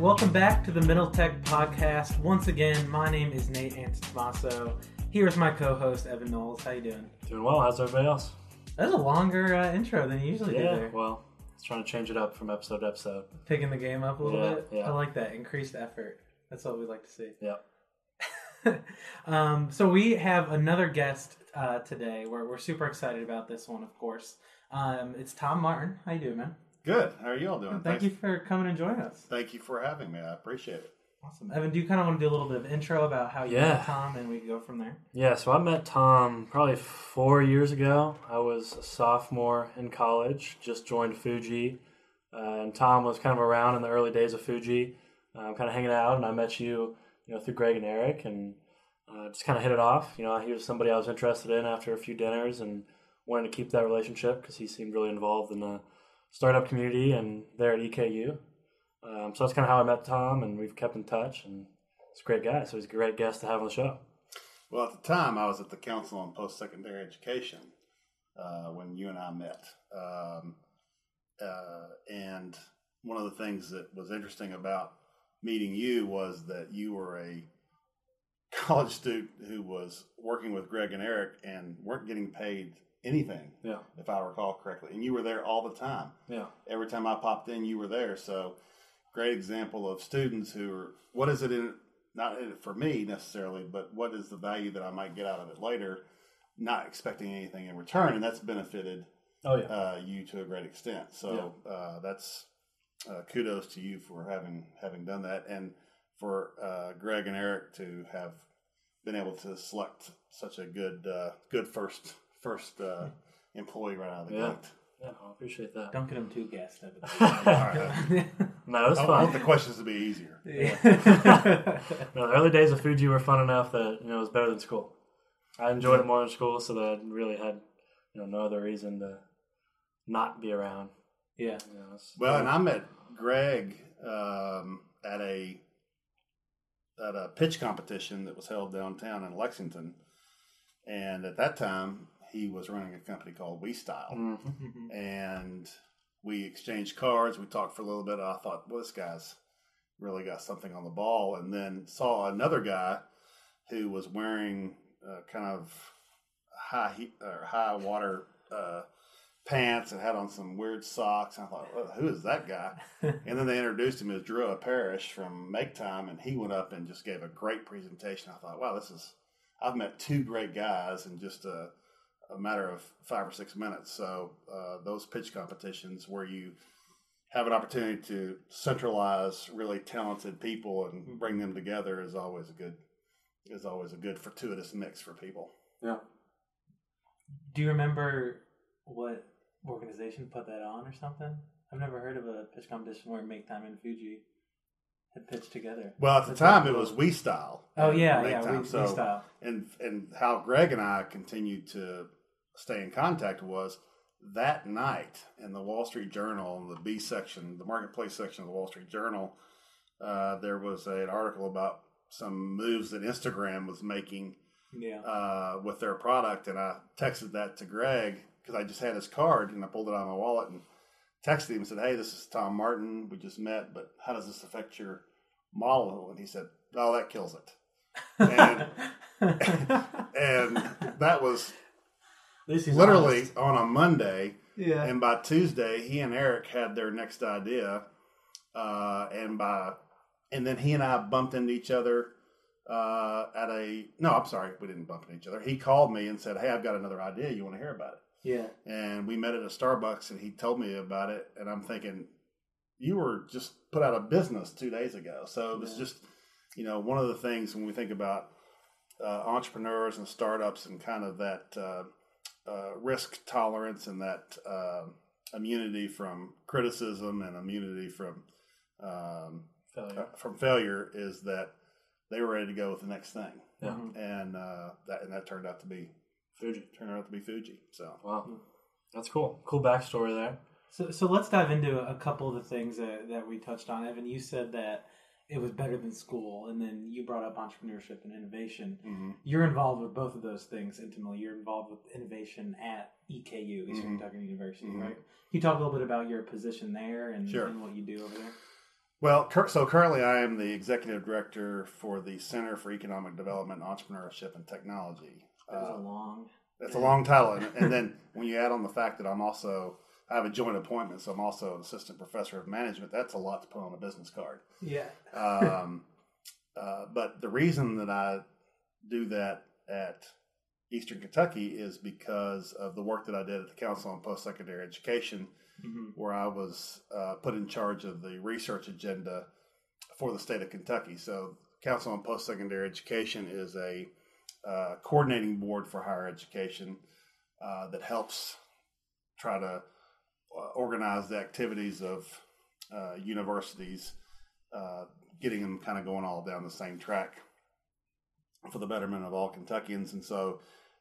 welcome back to the Middle Tech Podcast. Once again, my name is Nate Antitomaso. Here's my co-host Evan Knowles. How you doing? Doing well. How's everybody else? That's a longer uh, intro than you usually do Yeah. Well, it's trying to change it up from episode to episode. Picking the game up a little Yeah, bit. yeah. I like that increased effort. That's what we like to see. Yeah. um, so we have another guest uh, today. We're we're super excited about this one, of course. Um, it's Tom Martin. How you doing, man? Good. How are you all doing? Thank Thanks- you for coming and joining us. Thank you for having me. I appreciate it. Awesome, Evan. Do you kind of want to do a little bit of intro about how you Yeah. met Tom, and we can go from there? Yeah. So I met Tom probably four years ago. I was a sophomore in college. Just joined Fuji, uh, and Tom was kind of around in the early days of Fuji, um, kind of hanging out. And I met you, you know, through Greg and Eric, and uh, just kind of hit it off. You know, he was somebody I was interested in after a few dinners, and wanted to keep that relationship because he seemed really involved in the startup community and there at EKU. Um, so that's kind of how I met Tom, and we've kept in touch. And he's a great guy, so he's a great guest to have on the show. Well, at the time, I was at the Council on Post Secondary Education uh, when you and I met. Um, uh, and one of the things that was interesting about meeting you was that you were a college student who was working with Greg and Eric and weren't getting paid anything, Yeah, if I recall correctly. And you were there all the time. yeah, every time I popped in, you were there. So, great example of students who are what is it in not in for me necessarily, but what is the value that I might get out of it later, not expecting anything in return, and that's benefited oh yeah, uh, you to a great extent. So uh, that's uh, kudos to you for having having done that, and for uh, Greg and Eric to have been able to select such a good uh, good first first uh, employee right out of the Yeah. gate. yeah. I appreciate that. Don't get him too gassed, Evan. All right. No, it was I want the questions to be easier. Yeah. No, the early days of Fuji were fun enough that you know it was better than school. I enjoyed it more than school, so that I really had you know no other reason to not be around. yeah. You know, it's- Well, and I met Greg um, at a at a pitch competition that was held downtown in Lexington, and at that time he was running a company called We Style, Mhm. Mhm. and we exchanged cards. We talked for a little bit. I thought, well, this guy's really got something on the ball, and then saw another guy who was wearing uh, kind of high heat or high water uh, pants and had on some weird socks. And I thought, well, who is that guy? and then they introduced him as Drew Parrish from Make Time, and he went up and just gave a great presentation. I thought, wow, this is I've met two great guys in just a, a matter of five or six minutes. So uh, those pitch competitions where you have an opportunity to centralize really talented people and bring them together is always a good is always a good fortuitous mix for people. Yeah. Do you remember what organization put that on or something? I've never heard of a pitch competition where Make Time and Fuji had pitched together. Well, at the That's time really it was. We Style. Oh at yeah, Make yeah, Time. we, So- we style. and and how Greg and I continued to stay in contact was that night in the Wall Street Journal, in the B section, the marketplace section of the Wall Street Journal, uh, there was a, an article about some moves that Instagram was making Yeah. uh, with their product, and I texted that to Greg because I just had his card and I pulled it out of my wallet and texted him and said, "Hey, this is Tom Martin. We just met, but how does this affect your model?" And he said, "Oh, that kills it." And and that was Least he's literally honest. on a Monday. Yeah. And by Tuesday, he and Eric had their next idea, uh, and by and then he and I bumped into each other uh, at a no, I'm sorry, we didn't bump into each other. He called me and said, "Hey, I've got another idea. You want to hear about it?" yeah. And we met at a Starbucks, and he told me about it, and I'm thinking, you were just put out of business two days ago. So it was Yeah. just, you know, one of the things when we think about uh, entrepreneurs and startups and kind of that uh, risk tolerance and that uh, immunity from criticism and immunity from um, Failure. uh, from failure is that they were ready to go with the next thing, Yeah. Mhm. and uh, that and that turned out to be Fuji. turned out to be Fuji. So Wow, that's cool. Cool backstory there. So, so let's dive into a couple of the things that, that we touched on. Evan, you said that it was better than school, and then you brought up entrepreneurship and innovation. mhm. You're involved with both of those things intimately. You're involved with innovation at EKU, Eastern Mhm. Kentucky University, Mhm. right? Can you talk a little bit about your position there and, Sure. and what you do over there? Well, cur- so currently I am the executive director for the Center for Economic Development, Entrepreneurship, and Technology. That was Uh, a long. It's a long title, and, and then when you add on the fact that I'm also I have a joint appointment, so I'm also an assistant professor of management. That's a lot to put on a business card. Yeah. Um, uh, but the reason that I do that at Eastern Kentucky is because of the work that I did at the Council on Post Secondary Education, hmm where I was uh, put in charge of the research agenda for the state of Kentucky. So, Council on Post Secondary Education is a uh, coordinating board for higher education uh, that helps try to organize the activities of uh, universities, uh, getting them kind of going all down the same track for the betterment of all Kentuckians. And so,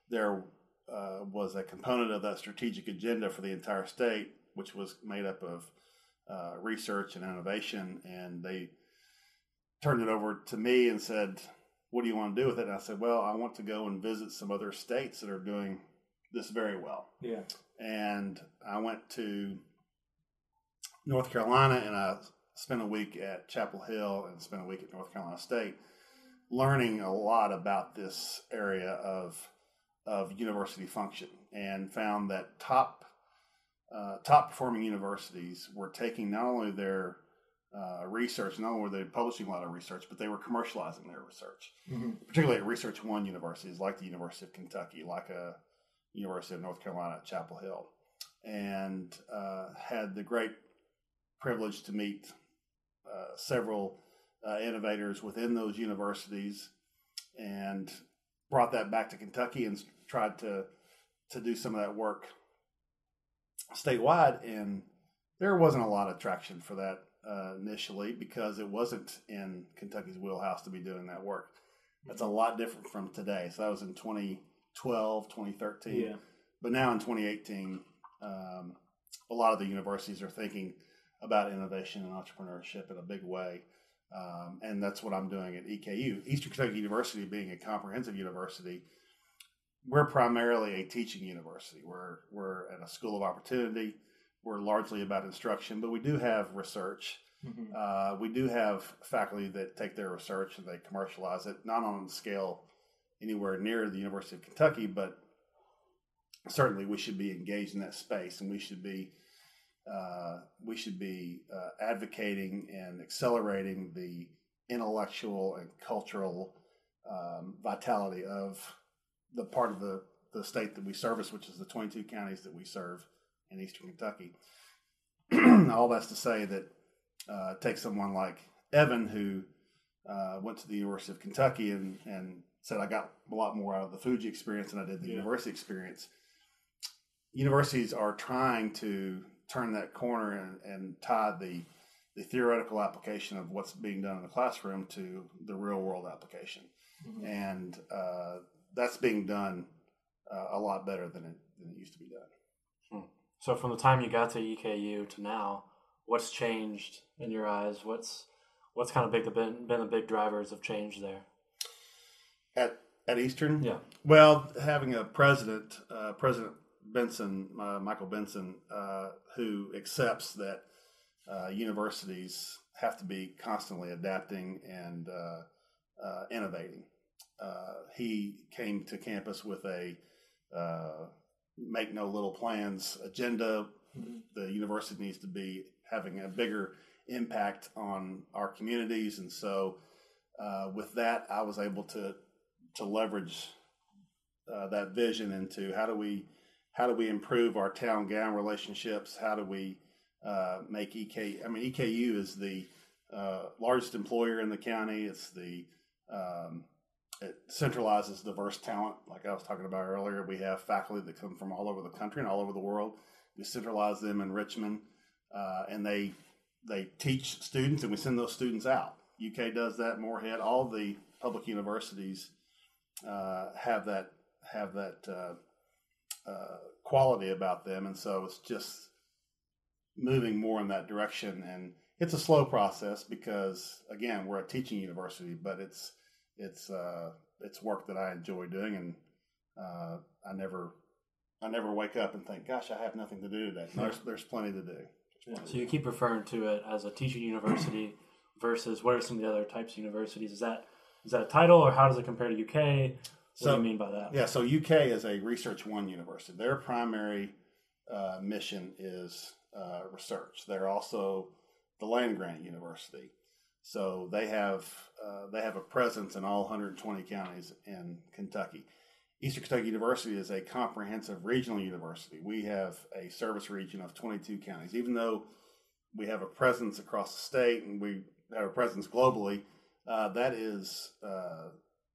there uh, was a component of that strategic agenda for the entire state, which was made up of uh, research and innovation. And they turned it over to me and said, What do you want to do with it? And I said, Well, I want to go and visit some other states that are doing this very well. Yeah. And I went to North Carolina and I spent a week at Chapel Hill and spent a week at North Carolina State learning a lot about this area of of university function and found that top uh, top performing universities were taking not only their uh, research, not only were they publishing a lot of research, but they were commercializing their research. hmm Particularly at Research One universities, like the University of Kentucky, like a University of North Carolina at Chapel Hill, and uh, had the great privilege to meet uh, several uh, innovators within those universities, and brought that back to Kentucky and tried to to do some of that work statewide. And there wasn't a lot of traction for that uh, initially because it wasn't in Kentucky's wheelhouse to be doing that work. That's a lot different from today. So that was in 2012, 2013. Yeah. But now in 2018, um, a lot of the universities are thinking about innovation and entrepreneurship in a big way. Um, and that's what I'm doing at EKU. Eastern Kentucky University being a comprehensive university, we're primarily a teaching university. We're, we're at a school of opportunity. We're largely about instruction, but we do have research. hmm Uh, we do have faculty that take their research and they commercialize it, not on the scale anywhere near the University of Kentucky, but certainly we should be engaged in that space, and we should be uh, we should be uh, advocating and accelerating the intellectual and cultural um, vitality of the part of the, the state that we service, which is the 22 counties that we serve in eastern Kentucky. All that's to say that uh, take someone like Evan, who uh, went to the University of Kentucky and, and said, I got a lot more out of the Fuji experience than I did the Yeah. university experience. Universities are trying to turn that corner and, and tie the, the theoretical application of what's being done in the classroom to the real world application. Mhm. And uh, that's being done uh, a lot better than it, than it used to be done. So from the time you got to EKU to now, what's changed in your eyes? What's what's kind of big the been, been the big drivers of change there? At, at Eastern? Yeah. Well, having a president, uh, President Benson, uh, Michael Benson, uh, who accepts that uh, universities have to be constantly adapting and uh, uh, innovating. Uh, he came to campus with a uh, make no little plans agenda. Mhm. The university needs to be having a bigger impact on our communities, and so uh, with that, I was able to to leverage uh, that vision into how do we how do we improve our town gown relationships? How do we uh, make EK? I mean, EKU is the uh, largest employer in the county. It's the um, it centralizes diverse talent, like I was talking about earlier. We have faculty that come from all over the country and all over the world. We centralize them in Richmond, uh, and they they teach students, and we send those students out. UK does that. Morehead, all the public universities uh, have that have that uh, uh, quality about them, and so it's just moving more in that direction. And it's a slow process because, again, we're a teaching university, but it's it's uh, it's work that I enjoy doing, and uh, I never I never wake up and think, "Gosh, I have nothing to do today." There's there's plenty to do. So you keep referring to it as a teaching university. versus what are some of the other types of universities? Is that is that a title or how does it compare to UK? What So- do you mean by that? Yeah, so UK is a Research One university. Their primary uh, mission is uh, research. They're also the land grant university, so they have uh, they have a presence in all 120 counties in Kentucky. Eastern Kentucky University is a comprehensive regional university. We have a service region of 22 counties. Even though we have a presence across the state and we have a presence globally, uh, that is uh,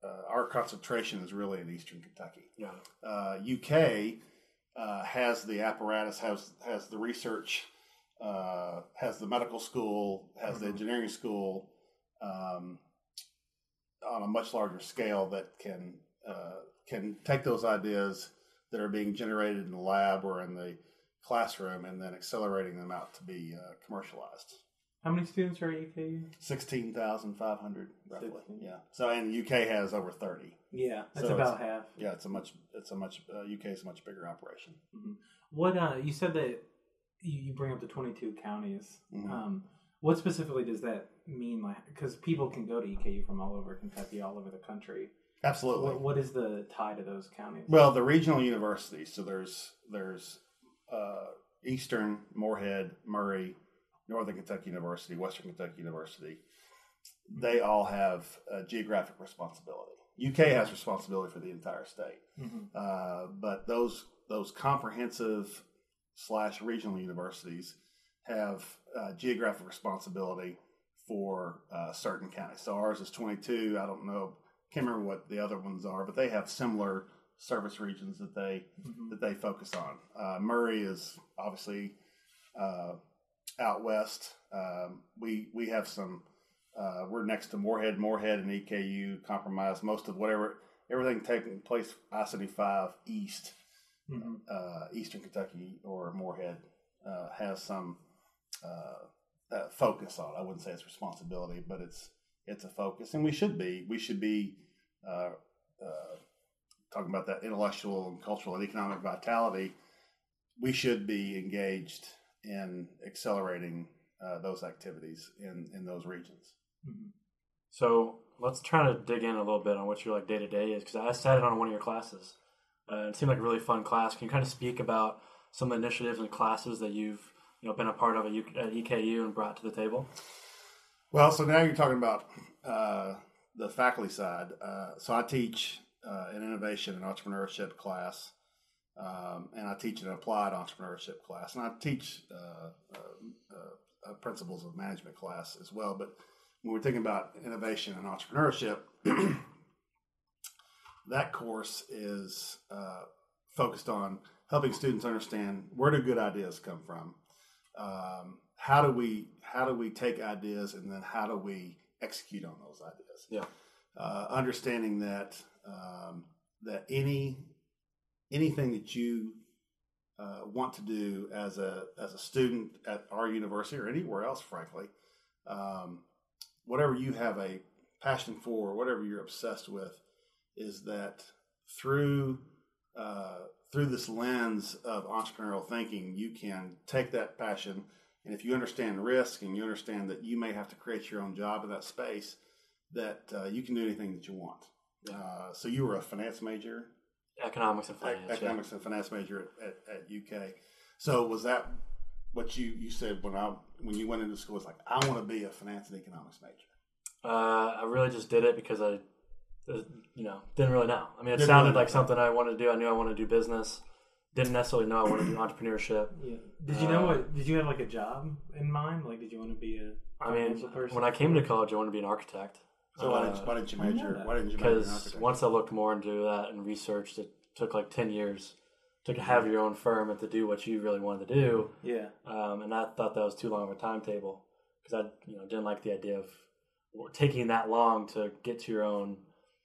uh, our concentration is really in Eastern Kentucky. Yeah. Uh, UK uh, has the apparatus, has has the research, uh, has the medical school, has the Mhm. engineering school, um, on a much larger scale that can uh, can take those ideas that are being generated in the lab or in the classroom and then accelerating them out to be uh, commercialized. How many students are at EKU? Sixteen thousand five hundred, roughly. 16. Yeah. So, and UK has over thirty. Yeah, that's So about half. Yeah, it's a much, it's a much, uh, UK is a much bigger operation. What uh, you said that you, you bring up the twenty-two counties. Mhm. Um, what specifically does that mean? Like, because people can go to EKU from all over Kentucky, all over the country. Absolutely. What, what is the tie to those counties? Well, the regional universities. So there's there's uh, Eastern, Morehead, Murray, Northern Kentucky University, Western Kentucky University. They all have geographic responsibility. UK has responsibility for the entire state, Mhm. uh, but those those comprehensive slash regional universities have uh, geographic responsibility for uh, certain counties. So ours is 22. I don't know, can't remember what the other ones are, but they have similar service regions that they Mhm. that they focus on. Uh, Murray is obviously uh, out west. Um, we we have some. Uh, we're next to Morehead. Morehead and EKU compromise most of whatever everything taking place I seventy five east, Mhm. uh, Eastern Kentucky or Morehead uh, has some uh, uh, focus on. it. I wouldn't say it's responsibility, but it's it's a focus, and we should be. We should be uh, uh, talking about that intellectual and cultural and economic vitality. We should be engaged in accelerating uh, those activities in in those regions. Mhm. So let's try to dig in a little bit on what your like day to day is because I sat in on one of your classes. Uh, it seemed like a really fun class. Can you kind of speak about some of the initiatives and classes that you've you know been a part of at, U- at EKU and brought to the table? Well, so now you're talking about uh, the faculty side. Uh, so I teach uh, an innovation and entrepreneurship class, um, and I teach an applied entrepreneurship class, and I teach uh, uh, uh, principles of management class as well. But when we're thinking about innovation and entrepreneurship, that course is uh, focused on helping students understand where do good ideas come from. Um, how do we how do we take ideas and then how do we execute on those ideas? Yeah. Uh, understanding that um, that any anything that you uh, want to do as a as a student at our university or anywhere else, frankly, um, whatever you have a passion for, whatever you're obsessed with, is that through uh, through this lens of entrepreneurial thinking, you can take that passion, and if you understand risk and you understand that you may have to create your own job in that space, that uh, you can do anything that you want. Uh, so you were a finance major, Economics and finance. yeah. economics and finance major at, at, at UK. So was that what you, you said when I when you went into school? It's like I want to be a finance and economics major. Uh, I really just did it because I, uh, you know, didn't really know. I mean, it Didn't sounded really like something I wanted to do. I knew I wanted to do business. Didn't necessarily know I wanted to do entrepreneurship. Yeah. Did you know Uh, what? Did you have like a job in mind? Like, did you want to be a I mean, person? when I came to college, I wanted to be an architect. So why, didn't, why didn't you major? Why didn't you major Because once I looked more into that and researched, it took like ten years to have your own firm and to do what you really wanted to do. yeah. Um, and I thought that was too long of a timetable because I, you know, didn't like the idea of taking that long to get to your own,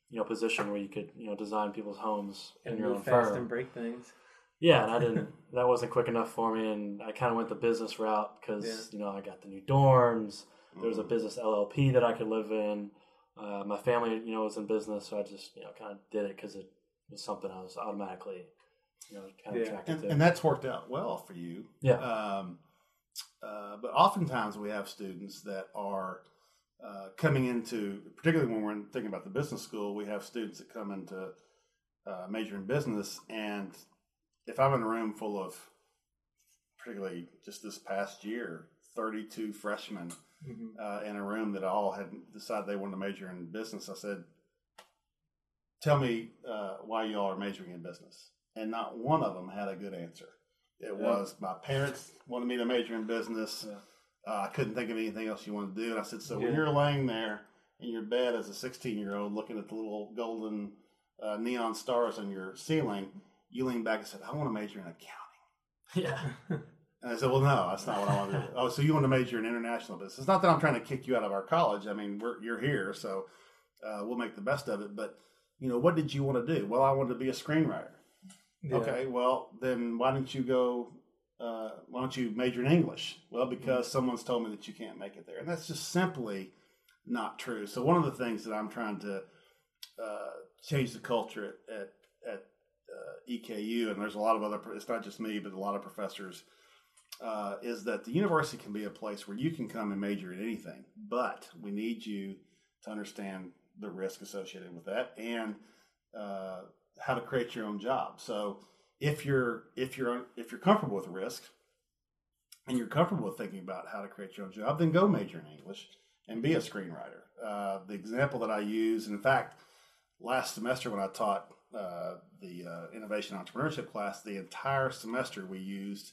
you know, position where you could, you know, design people's homes in And your own fast firm. and break things. Yeah, and I didn't. that wasn't quick enough for me, and I kind of went the business route because Yeah. you know I got the new dorms. There was a Mhm. business LLP that I could live in. Uh, my family, you know, was in business, so I just you know kind of did it because it was something I was automatically, you know, kind of Yeah. attracted and, to. and that's worked out well for you. Yeah. Um, uh, but oftentimes we have students that are uh, coming into, particularly when we're thinking about the business school, we have students that come into uh, major in business, and if I'm in a room full of, particularly just this past year, 32 freshmen Mhm. uh, in a room that all had decided they wanted to major in business, I said, "Tell me uh, why y'all are majoring in business," and not one of them had a good answer. It Yeah. was my parents wanted me to major in business. Yeah. Uh, I couldn't think of anything else you want to do. And I said, so when you're laying there in your bed as a 16 year old looking at the little golden uh, neon stars on your ceiling, you lean back and said, I want to major in accounting. Yeah. And I said, well, no, that's not what I want to do. oh, so you want to major in international business. It's not that I'm trying to kick you out of our college. I mean, we're, you're here, so uh, we'll make the best of it. But, you know, what did you want to do? Well, I wanted to be a screenwriter. Yeah. Okay, well then why don't you go? Uh, why don't you major in English? Well, because someone's told me that you can't make it there, and that's just simply not true. So one of the things that I'm trying to uh, change the culture at at, at uh, EKU, and there's a lot of other. It's not just me, but a lot of professors. Uh, is that the university can be a place where you can come and major in anything, but we need you to understand the risk associated with that and uh, how to create your own job. So if you're if you're if you're comfortable with risk and you're comfortable with thinking about how to create your own job, then go major in English and be a screenwriter. Uh, the example that I use, in fact, last semester when I taught uh, the uh, innovation entrepreneurship class, the entire semester we used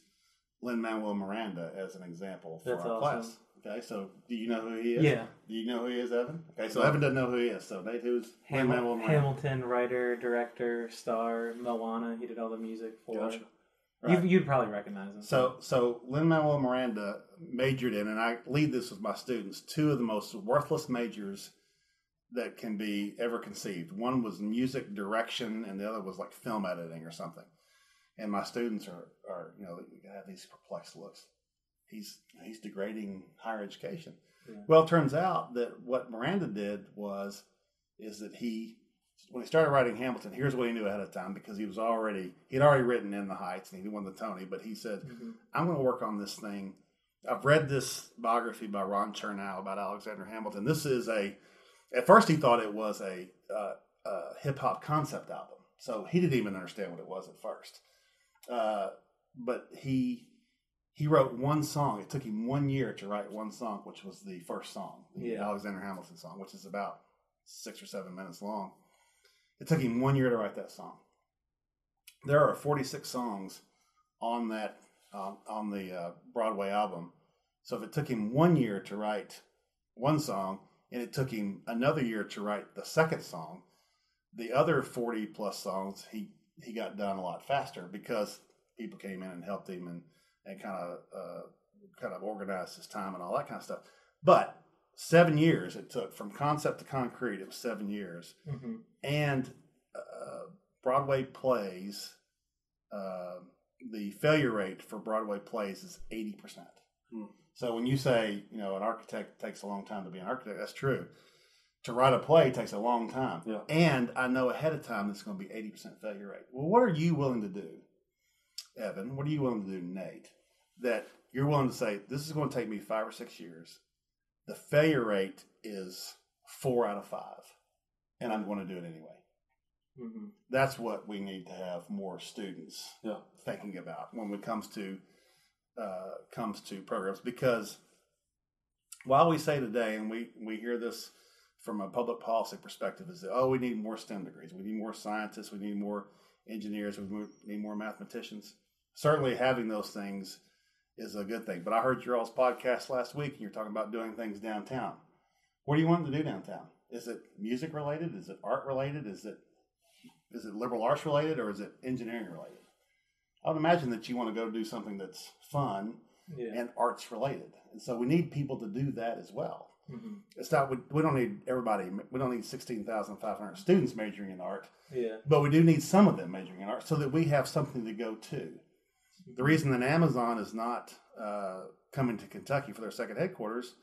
Lin Manuel Miranda as an example for That's our awesome. class. Okay, so do you know who he is? Yeah. Do you know who he is, Evan? Okay, so Evan doesn't know who he is. So Nate, who's Lin Manuel Miranda? Hamilton, writer, director, star, Moana. He did all the music for. Gotcha. Right. You, you'd probably recognize him. So, so Lin Manuel Miranda majored in, and I lead this with my students, two of the most worthless majors that can be ever conceived. One was music direction, and the other was like film editing or something. And my students are, are you know, they have these perplexed looks. He's he's degrading higher education. Yeah. Well, it turns out that what Miranda did was, is that he when he started writing Hamilton, here's what he knew ahead of time because he was already he'd already written In the Heights and he won the Tony, but he said, Mhm. I'm going to work on this thing. I've read this biography by Ron Chernow about Alexander Hamilton. This is a, at first he thought it was a, uh, uh hip hop concept album, so he didn't even understand what it was at first. Uh, but he he wrote one song. It took him one year to write one song, which was the first song, the Yeah. Alexander Hamilton song, which is about six or seven minutes long. It took him one year to write that song. There are 46 songs on that um, on the uh, Broadway album. So if it took him one year to write one song, and it took him another year to write the second song, the other 40 plus songs he he got done a lot faster because people came in and helped him and and kind of uh, kind of organized his time and all that kind of stuff. But seven years it took from concept to concrete. It was seven years Mhm. and uh, Broadway plays, uh, the failure rate for Broadway plays is eighty percent. Hmm. So when you say you know an architect takes a long time to be an architect, that's true. To write a play takes a long time, Yeah. and I know ahead of time it's going to be eighty percent failure rate. Well, what are you willing to do, Evan? What are you willing to do, Nate? That you're willing to say this is going to take me five or six years. The failure rate is four out of five, and I'm going to do it anyway Mhm. that's what we need to have more students Yeah. thinking about when it comes to uh, comes to programs because while we say today and we we hear this from a public policy perspective is that oh we need more STEM degrees. We need more scientists. We need more engineers. We need more mathematicians. Certainly having those things is a good thing. But I heard your all's podcast last week and you're talking about doing things downtown. What do you want to do downtown? Is it music related? Is it art related? Is it is it liberal arts related or is it engineering related? I would imagine that you want to go do something that's fun Yeah. and arts related, and so we need people to do that as well. Mhm. It's not we, we don't need everybody. We don't need sixteen thousand five hundred students majoring in art, Yeah. but we do need some of them majoring in art so that we have something to go to. The reason that Amazon is not uh, coming to Kentucky for their second headquarters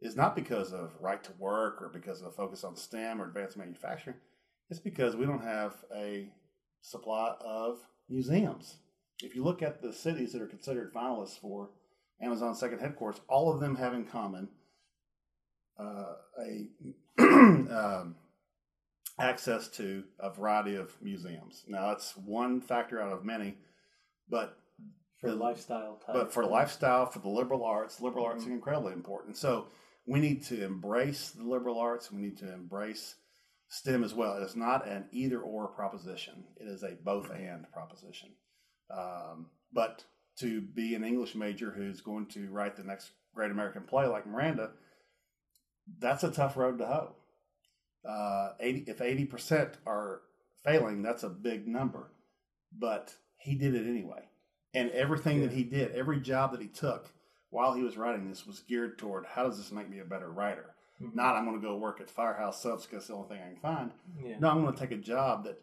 is not because of right to work or because of a focus on STEM or advanced manufacturing. It's because we don't have a supply of museums. If you look at the cities that are considered finalists for Amazon's second headquarters, all of them have in common uh, a um, access to a variety of museums. Now that's one factor out of many, but for the- lifestyle type. but for lifestyle, for the liberal arts, liberal arts Mhm. are incredibly important. So we need to embrace the liberal arts. We need to embrace STEM as well. It is not an either or proposition. It is a both and proposition. Um, but to be an English major who's going to write the next great American play like Miranda, that's a tough road to hoe. Uh, 80, if 80% are failing, that's a big number. But he did it anyway. And everything that he did, every job that he took while he was writing this was geared toward how does this make me a better writer? Mhm. Not I'm going to go work at Firehouse Subs because it's the only thing I can find. yeah. No, I'm going to take a job that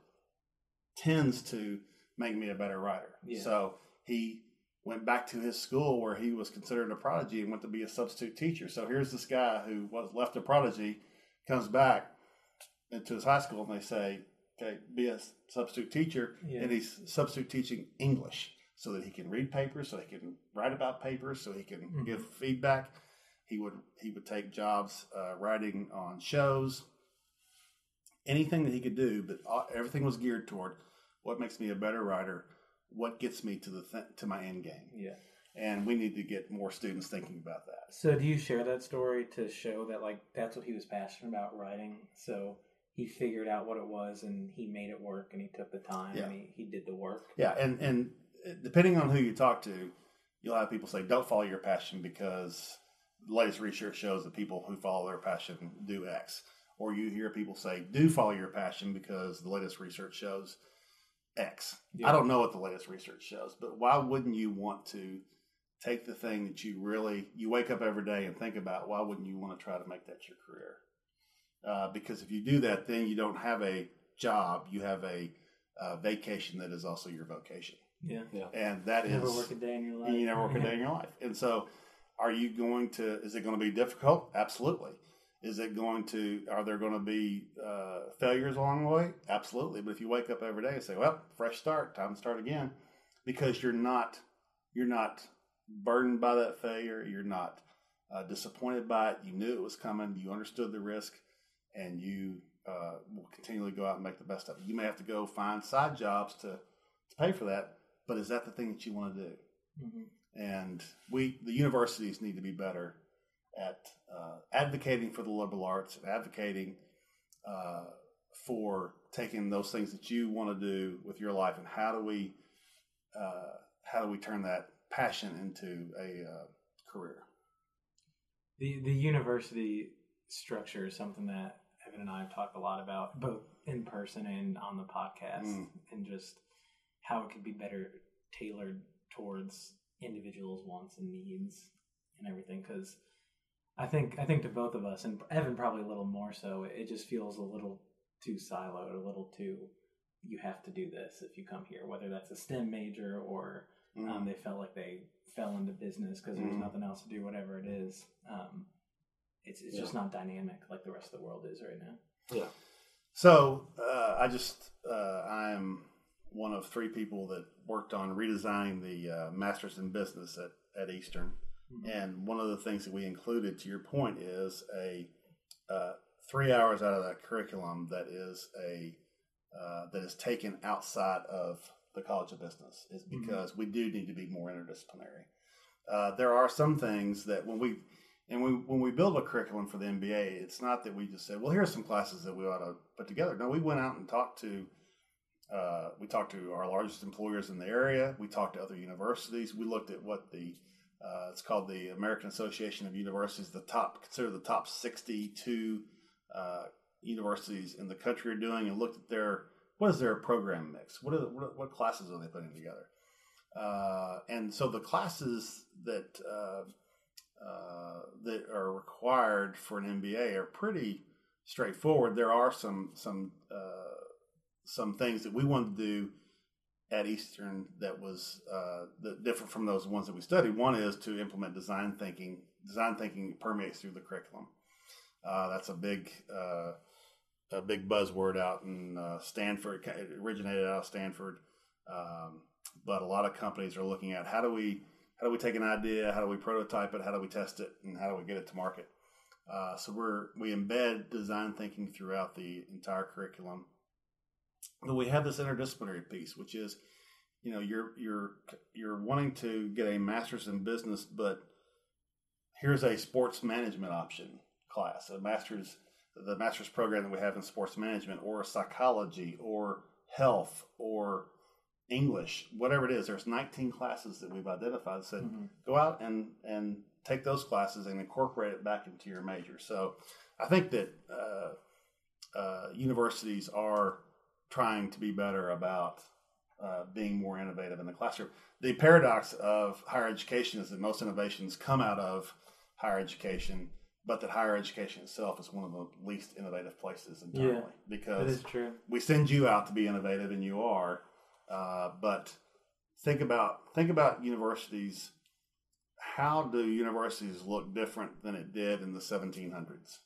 tends to make me a better writer. Yeah. So he went back to his school where he was considered a prodigy and went to be a substitute teacher. So here's this guy who was left a prodigy, comes back into his high school, and they say, "Okay, be a substitute teacher," Yeah. and he's substitute teaching English so that he can read papers, so he can write about papers, so he can Mhm. give feedback. He would he would take jobs uh, writing on shows, anything that he could do, but everything was geared toward what makes me a better writer, what gets me to the th- to my end game, yeah. and we need to get more students thinking about that. So do you share that story to show that like that's what he was passionate about writing? So he figured out what it was and he made it work and he took the time Yeah. and he, he did the work. Yeah, and and depending on who you talk to, you'll have people say, "Don't follow your passion because the latest research shows that people who follow their passion do X." Or you hear people say, "Do follow your passion because the latest research shows X." Yeah. I don't know what the latest research shows, but why wouldn't you want to take the thing that you really you wake up every day and think about? Why wouldn't you want to try to make that your career? Uh, because if you do that, then you don't have a job; you have a uh, vacation that is also your vocation Yeah. yeah. and that is Never work a day in your life. you never work a day in your life. And so, are you going to? Is it going to be difficult? Absolutely. Is it going to? Are there going to be uh, failures along the way? Absolutely. But if you wake up every day and say, "Well, fresh start, time to start again," because you're not you're not burdened by that failure. You're not uh, disappointed by it. You knew it was coming. You understood the risk, and you uh, will continually go out and make the best of it. You may have to go find side jobs to to pay for that, but is that the thing that you want to do? Mhm. And we, the universities, need to be better at uh, advocating for the liberal arts and advocating uh, for taking those things that you want to do with your life and how do we uh, how do we turn that passion into a uh, career? The the university structure is something that Evan and I have talked a lot about, both in person and on the podcast, Mm. and just how it could be better tailored towards individuals' wants and needs and everything. Because I think I think to both of us, and Evan probably a little more so, it just feels a little too siloed, a little too. You have to do this if you come here, whether that's a STEM major or Mm. um, they felt like they fell into business because there was Mhm. nothing else to do, whatever it is. Um, it's it's just not dynamic like the rest of the world is right now. Yeah. So uh, I just uh, I am one of three people that worked on redesigning the uh, Masters in Business at, at Eastern. And one of the things that we included, to your point, is a uh, three hours out of that curriculum that is a uh, that is taken outside of the College of Business, is Mhm. because we do need to be more interdisciplinary. Uh, there are some things that when we and we, when we build a curriculum for the MBA, it's not that we just said, "Well, here's some classes that we ought to put together." No, we went out and talked to uh, we talked to our largest employers in the area. We talked to other universities. We looked at what the uh, it's called the American Association of Universities, the top consider the top 62 uh, universities in the country are doing, and looked at their what is their program mix? What are the, what, what classes are they putting together? Uh, and so the classes that uh, uh, that are required for an MBA are pretty straightforward. There are some some uh, some things that we want to do at Eastern that was uh, different from those ones that we studied. One is to implement design thinking. Design thinking permeates through the curriculum. Uh, that's a big uh, a big buzzword out in uh, Stanford. It originated out of Stanford, um, but a lot of companies are looking at how do we how do we take an idea, how do we prototype it, how do we test it, and how do we get it to market. Uh, so we're we embed design thinking throughout the entire curriculum. But we have this interdisciplinary piece, which is, you know, you're you're you're wanting to get a master's in business, but here's a sports management option class, a master's the master's program that we have in sports management, or psychology, or health, or English, whatever it is. There's 19 classes that we've identified. Said Mhm. go out and and take those classes and incorporate it back into your major. So I think that uh, uh, universities are trying to be better about uh, being more innovative in the classroom. The paradox of higher education is that most innovations come out of higher education, but that higher education itself is one of the least innovative places internally That because is true. we send you out to be innovative and you are uh, but think about think about universities how do universities look different than it did in the 1700s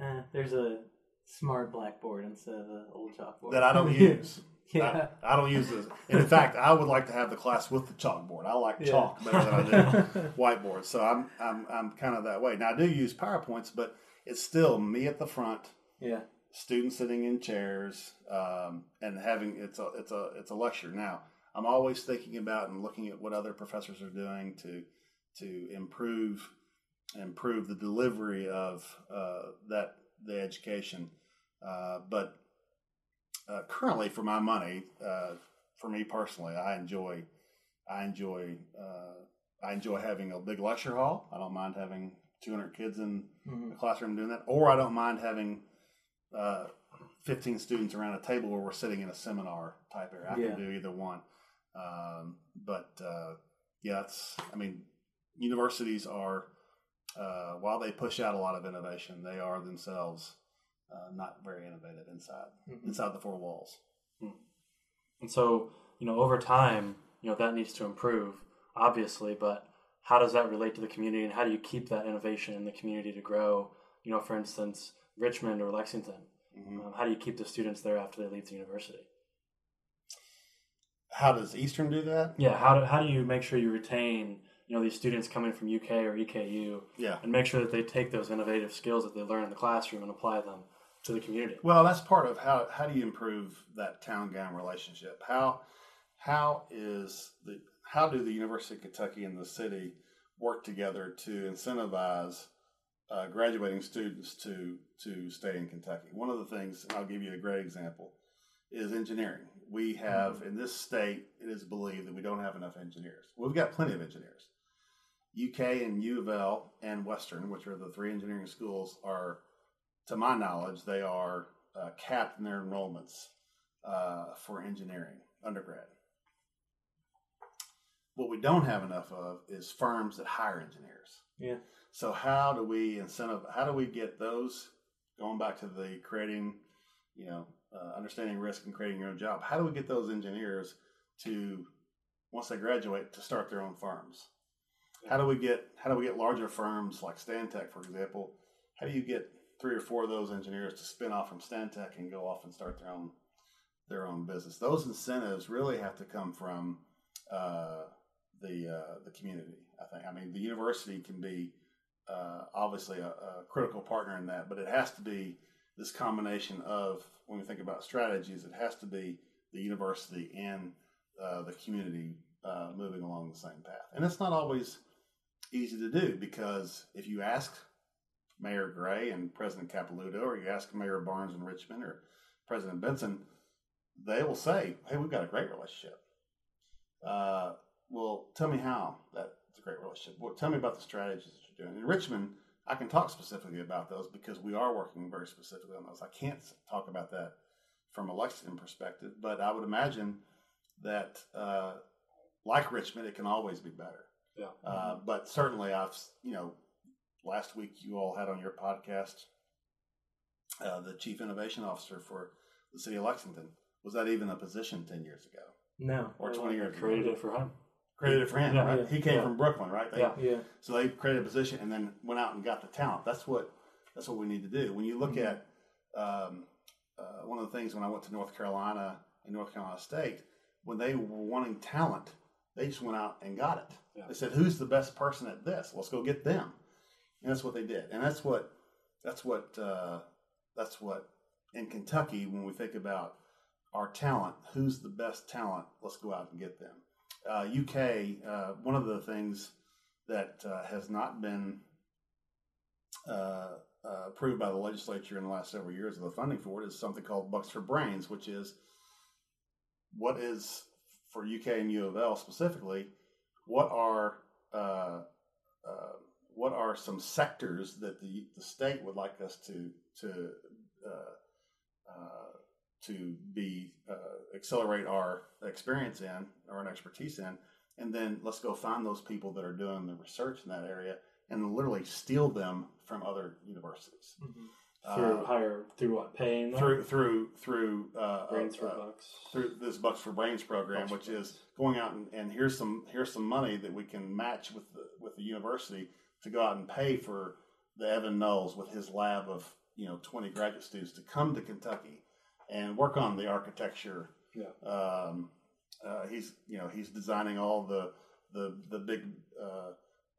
Eh, there's a smart blackboard instead of the old chalkboard that i don't use yeah. I, I don't use this and in fact i would like to have the class with the chalkboard i like Yeah. chalk better than i do whiteboard so i'm i'm, I'm kind of that way now i do use powerpoints but it's still me at the front yeah. students sitting in chairs um, and having it's a it's a it's a lecture. Now I'm always thinking about and looking at what other professors are doing to to improve improve the delivery of uh, that the education. Uh, but uh, currently, for my money, uh, for me personally, I enjoy I enjoy uh, I enjoy having a big lecture hall. I don't mind having 200 kids in Mhm. a classroom doing that, or I don't mind having uh, 15 students around a table where we're sitting in a seminar type area. I Yeah. can do either one. Um, but uh, yeah, it's, I mean, universities are, uh, while they push out a lot of innovation, they are themselves uh, not very innovative inside Mhm. inside the four walls. And so, you know, over time, you know, that needs to improve, obviously, but how does that relate to the community and how do you keep that innovation in the community to grow? You know, for instance, Richmond or Lexington, Mhm. um, how do you keep the students there after they leave the university? How does Eastern do that? Yeah, how do, how do you make sure you retain, you know, these students coming from UK or EKU Yeah. and make sure that they take those innovative skills that they learn in the classroom and apply them to the community? Well, that's part of how how do you improve that town gown relationship? How how is the how do the University of Kentucky and the city work together to incentivize uh, graduating students to to stay in Kentucky? One of the things, and I'll give you a great example, is engineering. We have in this state, it is believed that we don't have enough engineers. We've got plenty of engineers. UK and U of L and Western, which are the three engineering schools, are to my knowledge, they are uh, capped in their enrollments uh, for engineering undergrad. What we don't have enough of is firms that hire engineers. Yeah. So how do we incentive? How do we get those going back to the creating, you know, uh, understanding risk and creating your own job? How do we get those engineers to once they graduate to start their own firms? How do we get how do we get larger firms like Stantec, for example? How do you get three or four of those engineers to spin off from Stantec and go off and start their own their own business? Those incentives really have to come from uh, the uh, the community. I think. I mean, the university can be uh, obviously a, a critical partner in that, but it has to be this combination of when we think about strategies, it has to be the university and uh, the community uh, moving along the same path. And it's not always easy to do because if you ask Mayor Gray and President Capilouto, or you ask Mayor Barnes in Richmond or President Benson, they will say, "Hey, we've got a great relationship." Uh, well, tell me how that's a great relationship. Well, tell me about the strategies that you're doing in Richmond. I can talk specifically about those because we are working very specifically on those. I can't talk about that from a Lexington perspective, but I would imagine that, uh, like Richmond, it can always be better. Yeah. Uh, but certainly, I've you know, last week you all had on your podcast uh, the chief innovation officer for the city of Lexington. Was that even a position ten years ago No. or twenty years ago? Created it for him. Created it for him, Yeah, right? yeah, he came yeah. from Brooklyn, right? They, Yeah. Yeah. So they created a position and then went out and got the talent. That's what that's what we need to do. When you look Mhm. at um, uh, one of the things when I went to North Carolina and North Carolina State, when they were wanting talent, they just went out and got it. Yeah. They said, "Who's the best person at this? Let's go get them." and that's what they did, and that's what that's what uh, that's what in Kentucky when we think about our talent, who's the best talent? Let's go out and get them. Uh, UK, uh, one of the things that uh, has not been uh, uh, approved by the legislature in the last several years of the funding for it is something called Bucks for Brains, which is what is for UK and U of L specifically. What are uh, uh, what are some sectors that the, the state would like us to to uh, uh, to be uh, accelerate our experience in or an expertise in, and then let's go find those people that are doing the research in that area and literally steal them from other universities through Uh, higher through what paying them? through through through uh, brains uh, for uh, bucks. through this Bucks for Brains program, Bucks which is going out and, and here's some here's some money that we can match with the with the university to go out and pay for the Evan Knowles with his lab of you know 20 graduate students to come to Kentucky and work on the architecture. Yeah. Um, uh, he's you know he's designing all the the the big uh,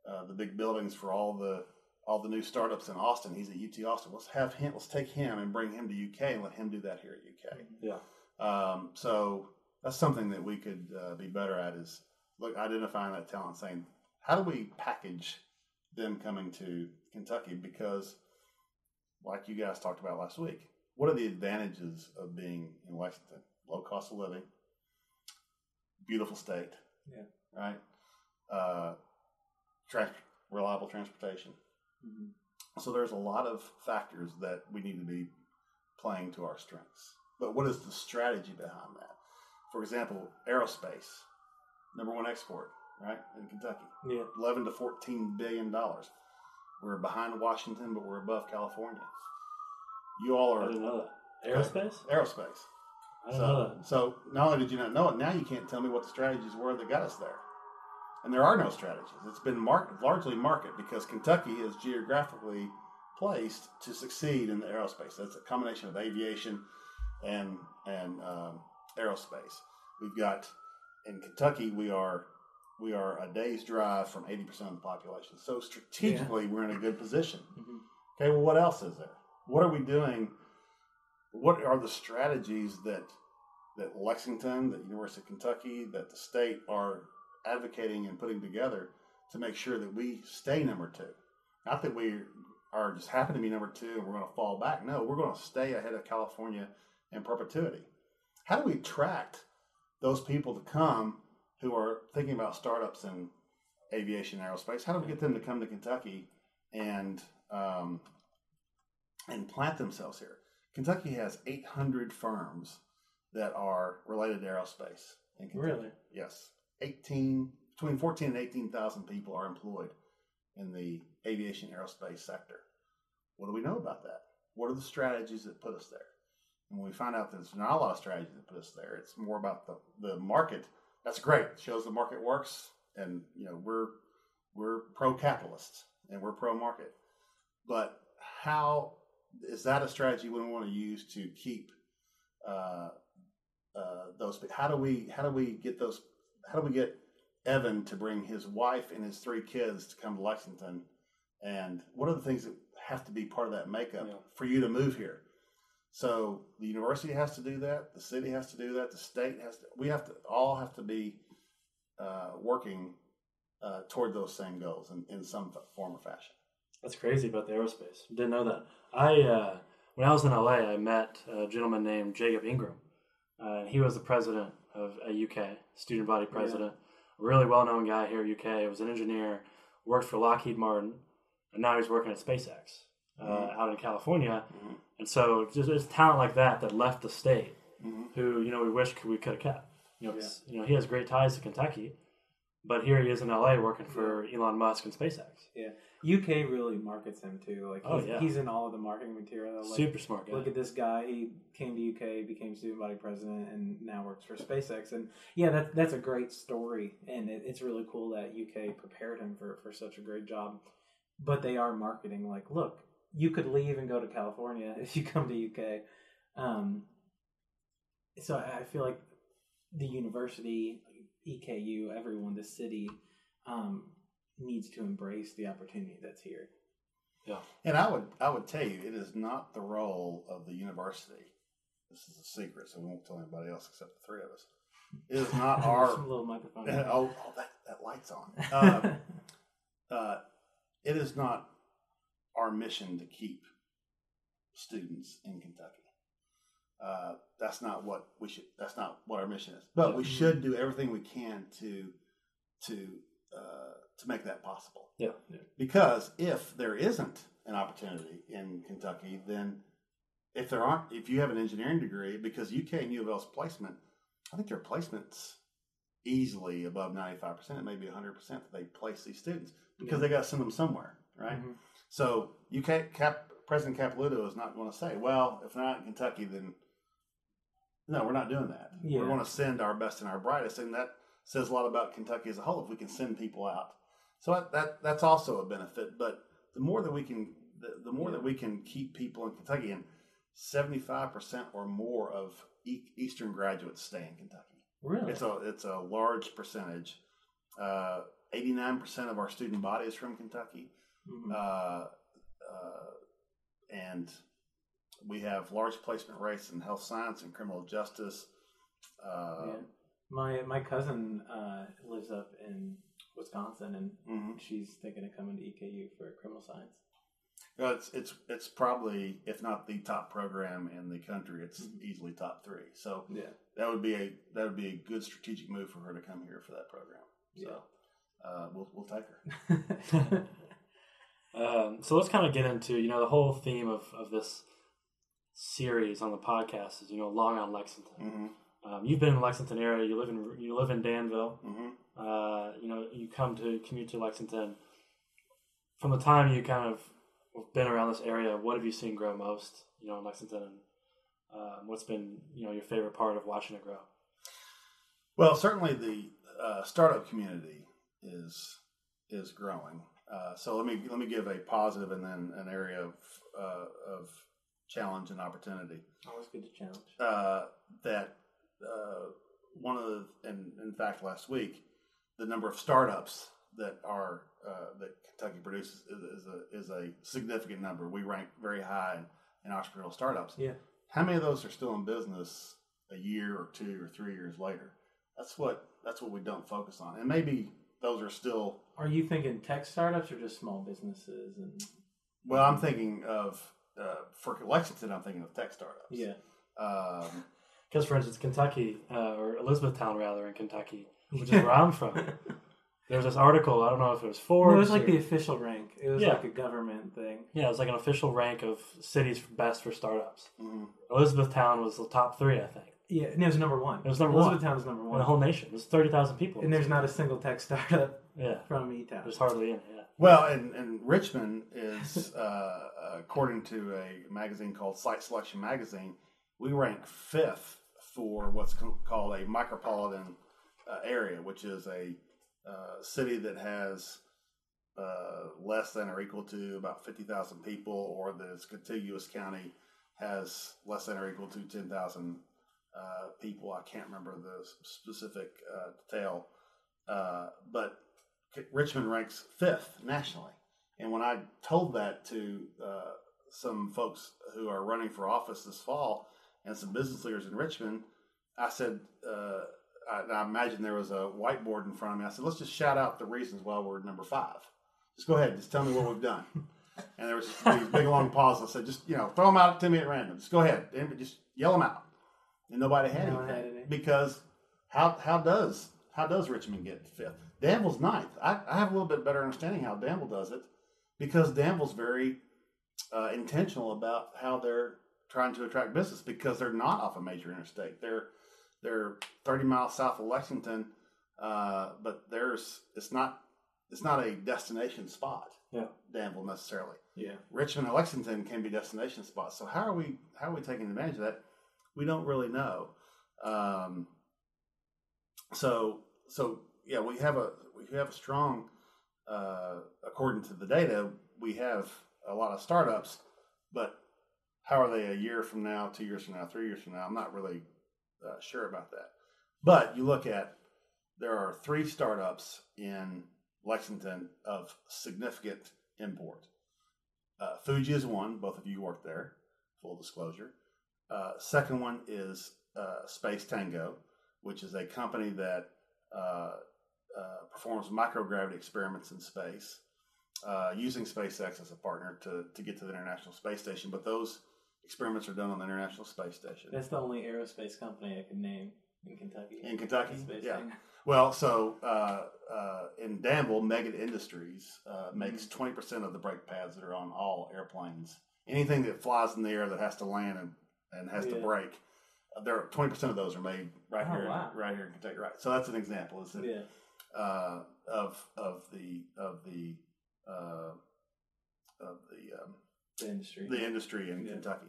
uh, the big buildings for all the all the new startups in Austin. He's at UT Austin. Let's have him. Let's take him and bring him to UK and let him do that here at UK. Yeah. Um, so that's something that we could uh, be better at is look identifying that talent, saying how do we package them coming to Kentucky because, like you guys talked about last week, what are the advantages of being in Lexington? Low cost of living, beautiful state, Yeah. right? Uh, tra- reliable transportation. Mhm. So there's a lot of factors that we need to be playing to our strengths. But what is the strategy behind that? For example, aerospace, number one export, right, in Kentucky, Yeah. 11 to 14 billion dollars. We're behind Washington, but we're above California. You all are. I didn't know that. Aerospace? aerospace. I didn't know So, that. so not only did you not know it, now you can't tell me what the strategies were that got us there. And there are no strategies. It's been market, largely market because Kentucky is geographically placed to succeed in the aerospace. That's a combination of aviation and and um, aerospace. We've got in Kentucky we are we are a day's drive from eighty percent of the population. So strategically, we're in a good position. Mhm. Okay, well, what else is there? What are we doing? What are the strategies that that Lexington, that University of Kentucky, that the state are advocating and putting together to make sure that we stay number two? Not that we are just happen to be number two and we're going to fall back. No, we're going to stay ahead of California in perpetuity. How do we attract those people to come who are thinking about startups in aviation and aerospace? How do we get them to come to Kentucky and um, and plant themselves here? Kentucky has 800 firms that are related to aerospace. In Kentucky. Really? Yes, 18 between 14 and 18,000 people are employed in the aviation aerospace sector. What do we know about that? What are the strategies that put us there? And when we find out that there's not a lot of strategies that put us there, it's more about the, the market. That's great. It shows the market works, and you know we're we're pro capitalists and we're pro market. But how is that a strategy we want to use to keep uh, uh, those? How do we how do we get those? How do we get Evan to bring his wife and his three kids to come to Lexington? And what are the things that have to be part of that makeup Yeah. for you to move here? So the university has to do that. The city has to do that. The state has to. We have to all have to be uh, working uh, toward those same goals in, in some form or fashion. That's crazy about the aerospace. Didn't know that. I uh, when I was in LA, I met a gentleman named Jacob Ingram. Uh, and he was the president of a UK student body president, a really well known guy here at UK. Was an engineer, worked for Lockheed Martin, and now he's working at SpaceX uh, Mhm. out in California. Mhm. And so just it's talent like that that left the state, Mhm. who you know we wish we could have kept. You know, 'cause, you know he has great ties to Kentucky, but here he is in LA working for Elon Musk and SpaceX. Yeah. UK really markets him too. Like Oh, he's, yeah. he's in all of the marketing material. Like, Super smart guy. Look at this guy. He came to UK, became student body president, and now works for SpaceX. And yeah, that, that's a great story, and it, it's really cool that UK prepared him for, for such a great job. But they are marketing like, look, you could leave and go to California if you come to UK. Um, so I I feel like the university, EKU, everyone, the city, um, needs to embrace the opportunity that's here. Yeah. And I would I would tell you, it is not the role of the university. This is a secret, so we won't tell anybody else except the three of us. It is not our Some little microphone. oh, oh that, that light's on. Uh, uh, it is not our mission to keep students in Kentucky. Uh, that's not what we should. That's not what our mission is. But we should do everything we can to to uh, to make that possible. Yeah. Because if there isn't an opportunity in Kentucky, then if there aren't, if you have an engineering degree, because UK and U of L's placement, I think their placements easily above ninety five percent, maybe hundred percent that they place these students because they got to send them somewhere, right? Mhm. So you can't cap President Capilouto is not going to say, well, if not in Kentucky, then no, we're not doing that. Yeah. We're going to send our best and our brightest, and that says a lot about Kentucky as a whole if we can send people out. So that, that that's also a benefit. But the more that we can, the, the more that we can keep people in Kentucky, and seventy five percent or more of e- Eastern graduates stay in Kentucky. Really? It's a it's a large percentage. Uh, Eighty nine percent of our student body is from Kentucky, Mhm. uh, uh, and we have large placement rates in health science and criminal justice. Uh, Yeah. My my cousin uh, lives up in Wisconsin, and mhm. she's thinking of coming to EKU for criminal science. Well, it's it's it's probably if not the top program in the country, it's Mhm. easily top three. So Yeah. that would be a that would be a good strategic move for her to come here for that program. So Yeah. uh, we'll we'll take her. Um, so let's kind of get into you know the whole theme of, of this series on the podcast is you know Long on Lexington. hmm Um, you've been in the Lexington area. You live in you live in Danville. hmm Uh, you know you come to commute to Lexington. From the time you kind of have been around this area, what have you seen grow most? You know in Lexington, and um, what's been you know your favorite part of watching it grow? Well, certainly the uh, startup community is is growing. Uh, so let me let me give a positive and then an area of uh, of challenge and opportunity. Always good to challenge. Uh, that uh, one of the and in fact last week the number of startups that are uh, that Kentucky produces is, is a is a significant number. We rank very high in, in entrepreneurial startups. Yeah. How many of those are still in business a year or two or three years later? That's what that's what we don't focus on, and maybe those are still. Are you thinking tech startups or just small businesses? And Well, I'm thinking of uh, for Lexington. I'm thinking of tech startups. yeah, Um, Because for instance, Kentucky uh, or Elizabethtown rather in Kentucky, which is where I'm from. There's this article. I don't know if it was Forbes. No, it was like or- the official rank. It was Yeah. like a government thing. Yeah, it was like an official rank of cities best for startups. mhm. Elizabethtown was the top three, I think, Yeah, and it was number one. It was number one. Elizabethtown was number in one. the whole nation. There's thirty thousand people, and there's not a single tech startup yeah, from E Town. there's hardly any. Yeah, Well, and, and Richmond is, uh, according to a magazine called Site Selection Magazine, we rank fifth for what's called a micropolitan uh, area, which is a uh, city that has uh, less than or equal to about 50,000 people, or that its contiguous county has less than or equal to 10,000 uh, people. I can't remember the specific uh, detail, uh, but Richmond ranks fifth nationally. And when I told that to some folks who are running for office this fall and some business leaders in Richmond, I said, uh, I, I imagine there was a whiteboard in front of me. I said, let's just shout out the reasons why we're number five. Just go ahead, just tell me what we've done. And there was these big long pause. I said, just you know, throw them out to me at random. Just go ahead, just yell them out. And nobody had No anything had any. because how how does how does Richmond get fifth? Danville's ninth. I, I have a little bit better understanding how Danville does it because Danville's very uh, intentional about how they're trying to attract business because they're not off a major interstate. They're they're 30 miles south of Lexington, uh, but there's it's not it's not a destination spot. Yeah. Danville necessarily. Yeah. Richmond and Lexington can be destination spots. So how are we how are we taking advantage of that? We don't really know. Um, so so yeah, we have a we have a strong uh, according to the data, we have a lot of startups, but how are they a year from now, two years from now, three years from now? I'm not really uh, sure about that. But you look at there are three startups in Lexington of significant import. uh, Fuji is one. Both of you work there. Full disclosure. Uh, second one is uh, Space Tango, which is a company that uh, uh, performs microgravity experiments in space, uh, using SpaceX as a partner to, to get to the International Space Station. But those experiments are done on the International Space Station. That's the only aerospace company I can name in Kentucky. In Kentucky? Space Yeah. thing. Well, so uh, uh, in Danville, Meggitt Industries uh, makes 20% of the brake pads that are on all airplanes. Anything that flies in the air that has to land and, and has to Yeah. brake, uh, there 20% of those are made right Oh, here, wow. right here in Kentucky. Right. So that's an example. Is that Yeah. uh, of of the of the uh, of the um, The industry. the industry in Yeah. Kentucky.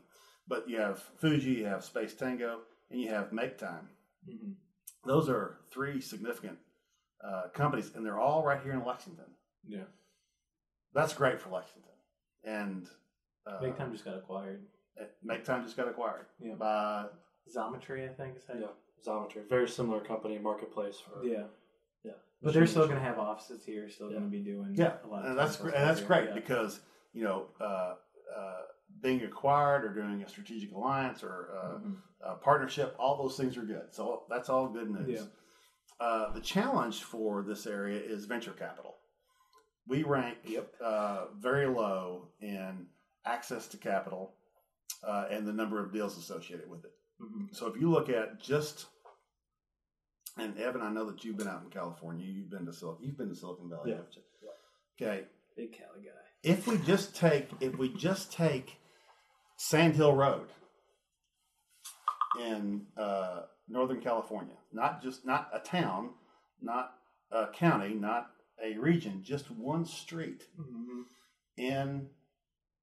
But you have Fuji, you have Space Tango, and you have Make Time. hmm Those are three significant uh, companies, and they're all right here in Lexington. Yeah. That's great for Lexington. And uh, Big Time just got acquired. Make Time just got acquired Yeah. by Xometry, I think is how Yeah, Xometry, very similar company, marketplace for Yeah. yeah. But they're still going to have offices here, still Yeah. going to be doing yeah, a lot of and that's great. And that's great. Yeah. because you know uh, uh, being acquired or doing a strategic alliance or uh, Mhm. uh, partnership, all those things are good. So that's all good news. Yeah. Uh, the challenge for this area is venture capital. We rank Yep. uh, very low in access to capital uh, and the number of deals associated with it. Mhm. So if you look at just and Evan, I know that you've been out in California. You've been to Sil- you've been to Silicon Valley, Yeah. haven't you? Okay, Big Cali guy. If we just take if we just take Sand Hill Road in uh, Northern California, not just not a town, not a county, not a region, just one street Mm-hmm. in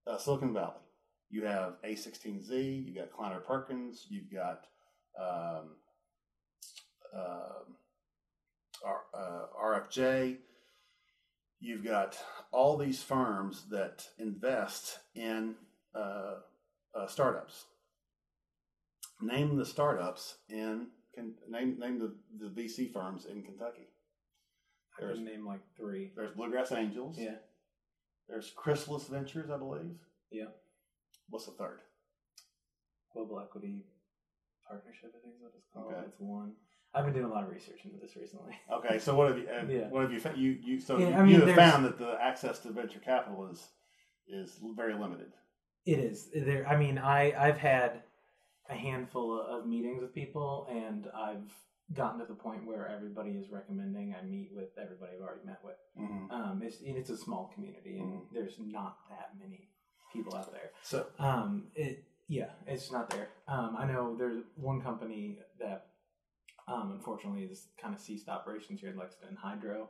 uh, Silicon Valley. You have A16Z, you've got Kleiner Perkins, you've got um, um R, uh, RFJ, you've got all these firms that invest in uh, uh, startups. Name the startups in can name name the, the VC firms in Kentucky. I There's- can name like three. There's Bluegrass Angels. Yeah. There's Chrysalis Ventures, I believe. Yeah. What's the third? Global Equity Partnership, I think is what it's called. Okay. It's one. I've been doing a lot of research into this recently. Okay, so what have you? uh, Yeah. What have you found? You you so Yeah, you, I mean, you have found that the access to venture capital is is very limited. It is there. I mean, I I've had a handful of meetings with people, and I've gotten to the point where everybody is recommending I meet with everybody I've already met with. hmm Um, it's it's a small community, and Mhm. there's not that many people out there. So Um, it yeah, it's not there. Um, I know there's one company that um, unfortunately has kind of ceased operations here in Lexington, Hydro.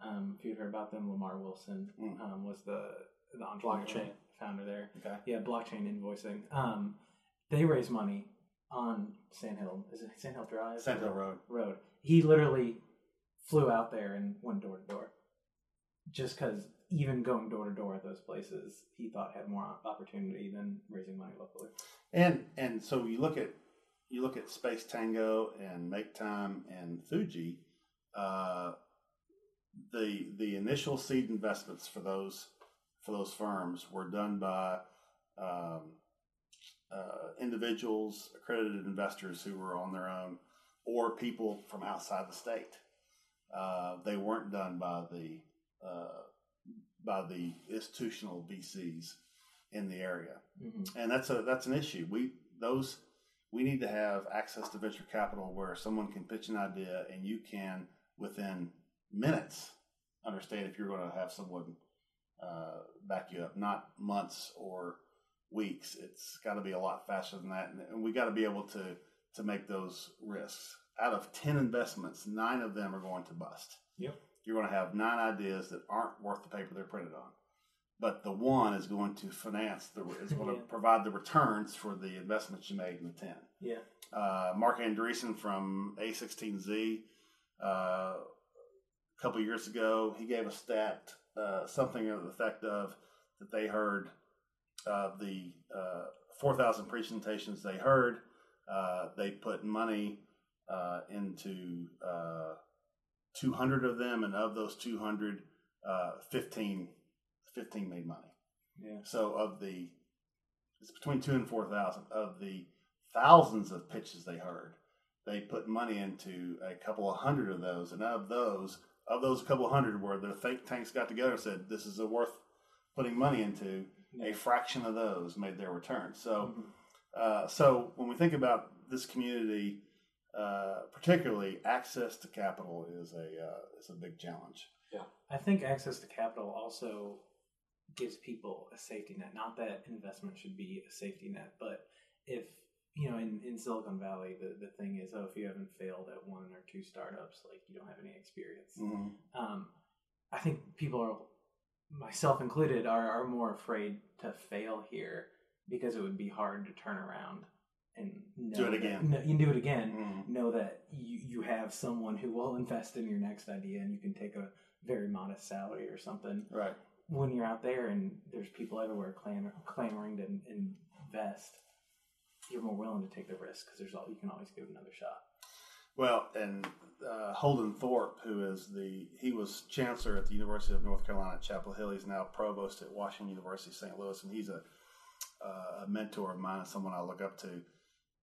Um, if you've heard about them, Lamar Wilson Mm. um, was the the entrepreneur, Blockchain. founder there. okay, Yeah, blockchain invoicing. Um, they raise money on Sandhill. Is it Sandhill Drive? Sandhill Road. Road. He literally flew out there and went door to door, just because even going door to door at those places, he thought had more opportunity than raising money locally. And and so you look at you look at Space Tango and Make Time and Fuji. Uh, the the initial seed investments for those for those firms were done by um, uh, individuals, accredited investors who were on their own, or people from outside the state. Uh, they weren't done by the uh, by the institutional VCs in the area Mm-hmm. and that's a that's an issue. We those we need to have access to venture capital where someone can pitch an idea and you can within minutes understand if you're going to have someone uh, back you up, not months or weeks. It's got to be a lot faster than that, and, we got to be able to to make those risks. Out of ten investments, nine of them are going to bust. Yep. You're going to have nine ideas that aren't worth the paper they're printed on but the one is going to finance the is going Yeah. to provide the returns for the investments you made in the ten. Yeah. Uh, Marc Andreessen from A16Z uh, a couple years ago, he gave a stat uh, something of the effect of that they heard of the uh, 4,000 presentations they heard, uh, they put money uh, into uh, 200 of them, and of those 200, uh, 15 15 made money. Yeah. So of the, it's between two and four thousand of the thousands of pitches they heard. They put money into a couple of hundred of those, and of those, of those couple of hundred, where their think tanks got together and said this is a worth putting money into, a fraction of those made their return. So, Mhm. uh, so when we think about this community, uh, particularly access to capital is a uh, is a big challenge. Yeah, I think access to capital also gives people a safety net. Not that investment should be a safety net, but if you know, in, in Silicon Valley, the, the thing is, oh, if you haven't failed at one or two startups, like you don't have any experience. Um, I think people are, myself included, are, are more afraid to fail here because it would be hard to turn around and Do it that- again. no, you can do it again. Mhm. Know that you, you have someone who will invest in your next idea, and you can take a very modest salary or something Right. When you're out there and there's people everywhere clamor, clamoring to invest. You're more willing to take the risk because there's all you can always give another shot. Well, and uh, Holden Thorp, who is the he was chancellor at the University of North Carolina at Chapel Hill. He's now provost at Washington University, St. Louis, and he's a, uh, a mentor of mine, someone I look up to.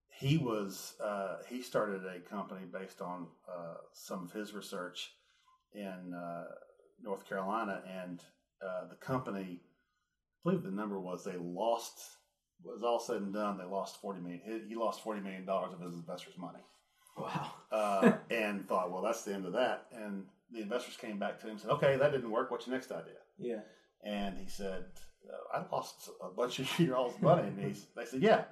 He was uh, he started a company based on uh, some of his research in uh, North Carolina, and uh, the company, I believe the number was they lost was all said and done, they lost forty million. He, he lost forty million dollars of his investors' money Wow. uh, and thought, well, that's the end of that. And the investors came back to him and said, okay, that didn't work. What's your next idea? Yeah. And he said, uh, I lost a bunch of your all's money. And he's, they said, yeah,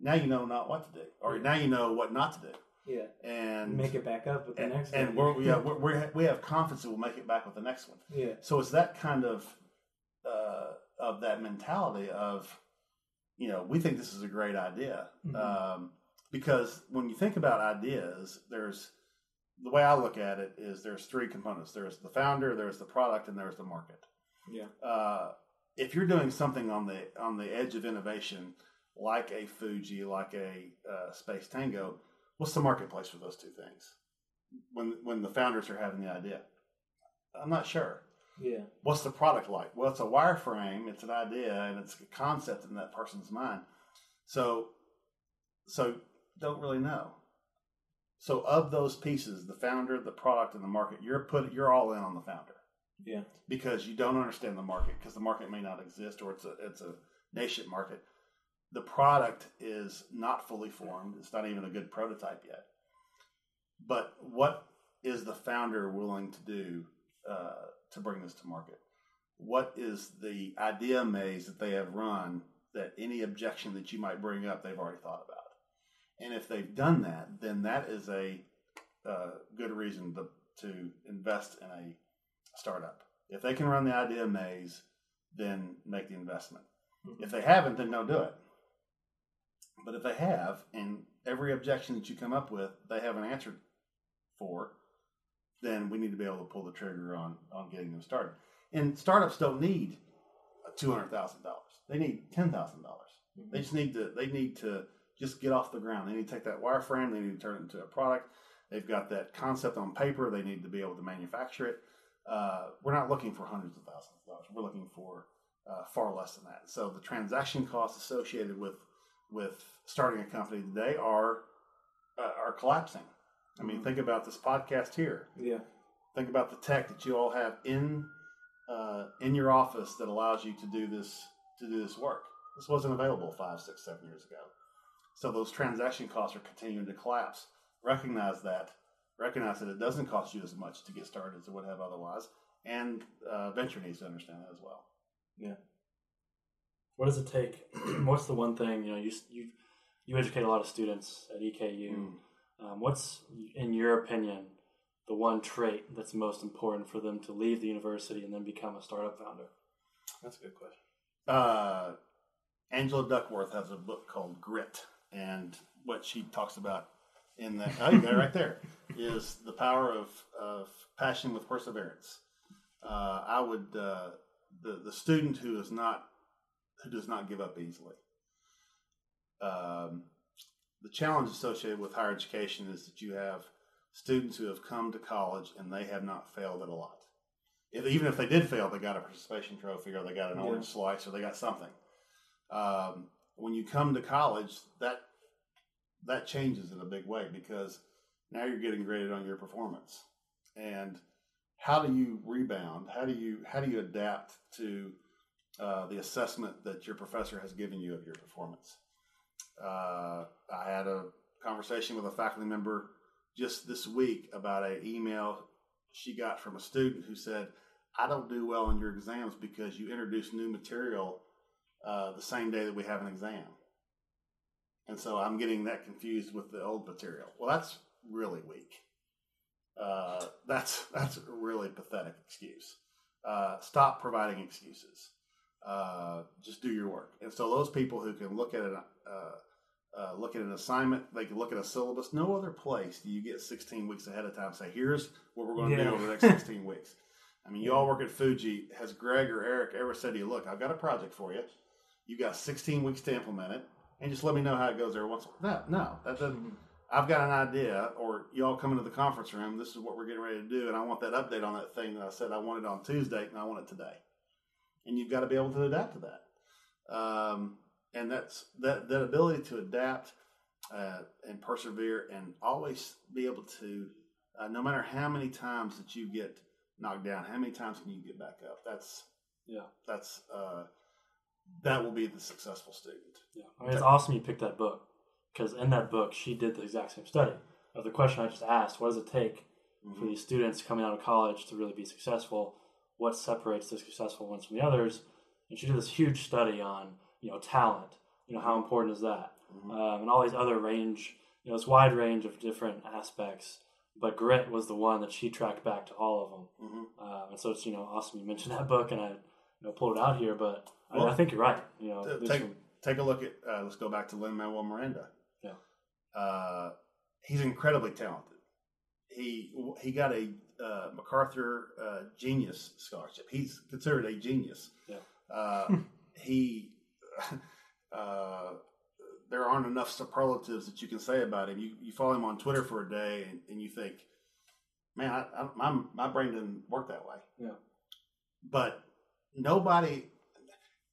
now you know not what to do, or now you know what not to do. Yeah. And Make it back up with the and, next and one. we're, yeah, we're, we're, we have confidence that we'll make it back with the next one. yeah. So it's that kind of uh, of that mentality of, you know, we think this is a great idea. Mhm. Um, because when you think about ideas, there's the way I look at it is there's three components. There's the founder, there's the product, and there's the market. Yeah. Uh, if you're doing something on the on the edge of innovation, like a Fuji, like a uh, Space Tango, what's the marketplace for those two things? When when the founders are having the idea, I'm not sure. Yeah. What's the product like? Well, it's a wireframe, it's an idea, and it's a concept in that person's mind. So, so don't really know. So, of those pieces, the founder, the product, and the market, you're put, you're all in on the founder Yeah. because you don't understand the market because the market may not exist or it's a it's a nascent market. The product is not fully formed. It's not even a good prototype yet. But what is the founder willing to do uh, to bring this to market? What is the idea maze that they have run that any objection that you might bring up, they've already thought about? And if they've done that, then that is a uh, good reason to, to invest in a startup. If they can run the idea maze, then make the investment. Mhm. If they haven't, then don't do it. But if they have, and every objection that you come up with, they have an answer for, then we need to be able to pull the trigger on on getting them started. And startups don't need two hundred thousand dollars; they need ten thousand dollars. They just need to they need to just get off the ground. They need to take that wireframe, they need to turn it into a product. They've got that concept on paper. They need to be able to manufacture it. Uh, we're not looking for hundreds of thousands of dollars. We're looking for uh, far less than that. So the transaction costs associated with with starting a company today are uh, are collapsing. I mean, Mhm. think about this podcast here. Yeah. Think about the tech that you all have in uh, in your office that allows you to do this to do this work. This wasn't available five, six, seven years ago. So those transaction costs are continuing to collapse. Recognize that. Recognize that it doesn't cost you as much to get started as it would have otherwise, and uh, venture needs to understand that as well. What does it take? what's the one thing you know? You you you educate a lot of students at EKU. Mm. Um, what's, in your opinion, the one trait that's most important for them to leave the university and then become a startup founder? That's a good question. Uh, Angela Duckworth has a book called Grit, and what she talks about in that oh, you got it right there is the power of, of passion with perseverance. Uh, I would uh, the the student who is not who does not give up easily. Um, the challenge associated with higher education is that you have students who have come to college and they have not failed at a lot. if, even if they did fail, they got a participation trophy or they got an Yeah. orange slice or they got something. Um, when you come to college, that that changes in a big way because now you're getting graded on your performance. And how do you rebound? How do you how do you adapt to uh, the assessment that your professor has given you of your performance? Uh, I had a conversation with a faculty member just this week about an email she got from a student who said, "I don't do well in your exams because you introduce new material uh, the same day that we have an exam." And so I'm getting that confused with the old material. Well, that's really weak. Uh, that's that's a really pathetic excuse. Uh, stop providing excuses. Uh, just do your work. And so those people who can look at an uh, uh, look at an assignment, they can look at a syllabus. No other place do you get 16 weeks ahead of time. Say, here's what we're going to Yeah. do over the next 16 weeks. I mean, you all work at Fuji. Has Greg or Eric ever said to you, "Look, I've got a project for you. You got 16 weeks to implement it, and just let me know how it goes every once." No, no, that doesn't. I've got an idea, or y'all come into the conference room. This is what we're getting ready to do, and I want that update on that thing that I said I wanted on Tuesday, and I want it today. And you've got to be able to adapt to that. Um, and that's that that ability to adapt uh, and persevere, and always be able to, uh, no matter how many times that you get knocked down, how many times can you get back up? That's Yeah. that's uh, that will be the successful student. Yeah, I mean, it's awesome you picked that book because in that book she did the exact same study of the question I just asked: What does it take for these students coming out of college to really be successful? What separates the successful ones from the others? And she did this huge study on you know talent. You know how important is that? Um, and all these other range, you know, this wide range of different aspects. But grit was the one that she tracked back to all of them. Mhm. Uh, and so it's you know awesome you mentioned that book and I you know pulled it out here. But I, Well, I think you're right. You know, take take a look at uh, let's go back to Lin Manuel Miranda. Yeah. uh, he's incredibly talented. He he got a uh, MacArthur uh, Genius Scholarship. He's considered a genius. Yeah. Uh, he uh, there aren't enough superlatives that you can say about him. You you follow him on Twitter for a day and, and you think, man, I, I, my my brain didn't work that way. Yeah. But nobody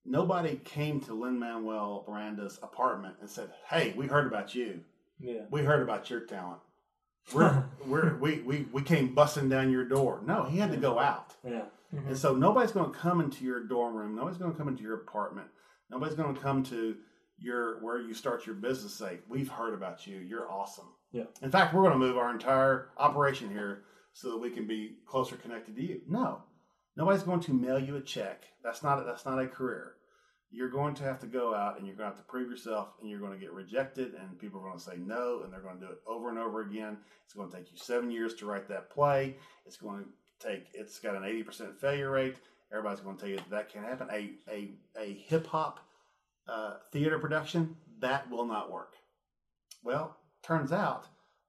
nobody came to Lin Manuel Miranda's apartment and said, "Hey, we heard about you. Yeah. We heard about your talent. We're we're we, we we came busting down your door." No, he had to go out, yeah. Mm-hmm. and so nobody's going to come into your dorm room. Nobody's going to come into your apartment. Nobody's going to come to your where you start your business. Say, "We've heard about you. You're awesome." Yeah. In fact, we're going to move our entire operation here so that we can be closer connected to you. No, nobody's going to mail you a check. That's not that's not a career. You're going to have to go out and you're going to have to prove yourself, and you're going to get rejected, and people are going to say no, and they're going to do it over and over again. It's going to take you seven years to write that play. It's going to take. It's got an eighty percent failure rate. Everybody's going to tell you that, that can't happen. A a a hip hop uh, theater production that will not work. Well, turns out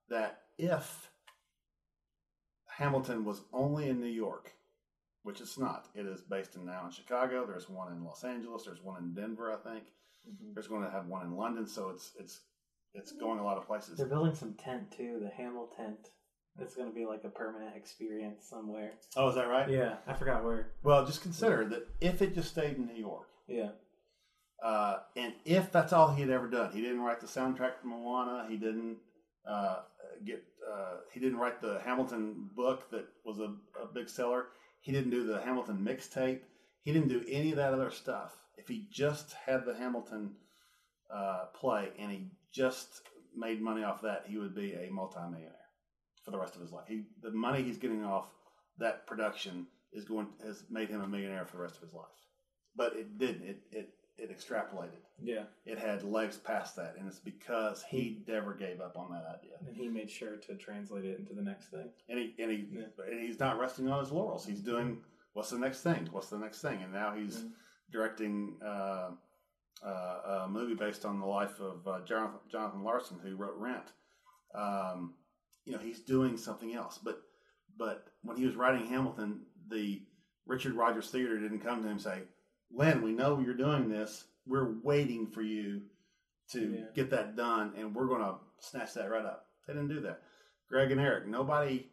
that if Hamilton was only in New York, which it's not, it is based in now in Chicago. There's one in Los Angeles. There's one in Denver, I think. Mhm. There's going to have one in London. So it's it's it's going a lot of places. They're building some tent too, the Hamel tent. It's going to be like a permanent experience somewhere. Oh, is that right? Yeah, I forgot where. Well, just consider that if it just stayed in New York, Yeah. uh, and if that's all he had ever done, he didn't write the soundtrack for Moana. He didn't uh, get. Uh, he didn't write the Hamilton book that was a, a big seller. He didn't do the Hamilton mixtape. He didn't do any of that other stuff. If he just had the Hamilton uh, play and he just made money off that, he would be a multimillionaire for the rest of his life. He the money he's getting off that production is going has made him a millionaire for the rest of his life. But it didn't. It it it extrapolated. Yeah. It had legs past that, and it's because he never gave up on that idea. And he made sure to translate it into the next thing. And he and he Yeah. and he's not resting on his laurels. He's doing what's the next thing? What's the next thing? And now he's Mhm. directing uh, uh, a movie based on the life of uh, Jonathan, Jonathan Larson, who wrote Rent. Um, you know, he's doing something else. But but when he was writing Hamilton, the Richard Rodgers Theater didn't come to him and say, "Len, we know you're doing this. We're waiting for you to Yeah. get that done, and we're going to snatch that right up." They didn't do that. Greg and Eric, nobody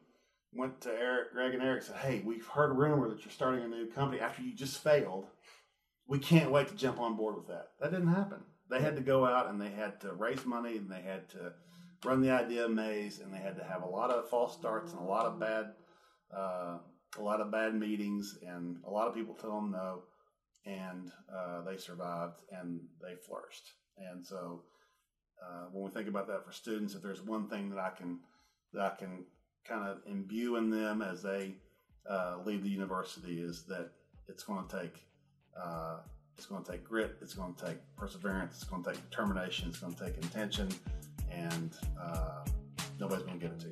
went to Eric, Greg, and Eric said, "Hey, we've heard a rumor that you're starting a new company after you just failed. We can't wait to jump on board with that." That didn't happen. They had to go out and they had to raise money and they had to run the idea maze and they had to have a lot of false starts and a lot of bad, uh, a lot of bad meetings and a lot of people told them no, and uh, they survived and they flourished. And so, uh, when we think about that for students, if there's one thing that I can that I can kind of imbue in them as they uh, leave the university is that it's going to take uh, it's going to take grit, it's going to take perseverance, it's going to take determination, it's going to take intention, and uh, nobody's going to give it to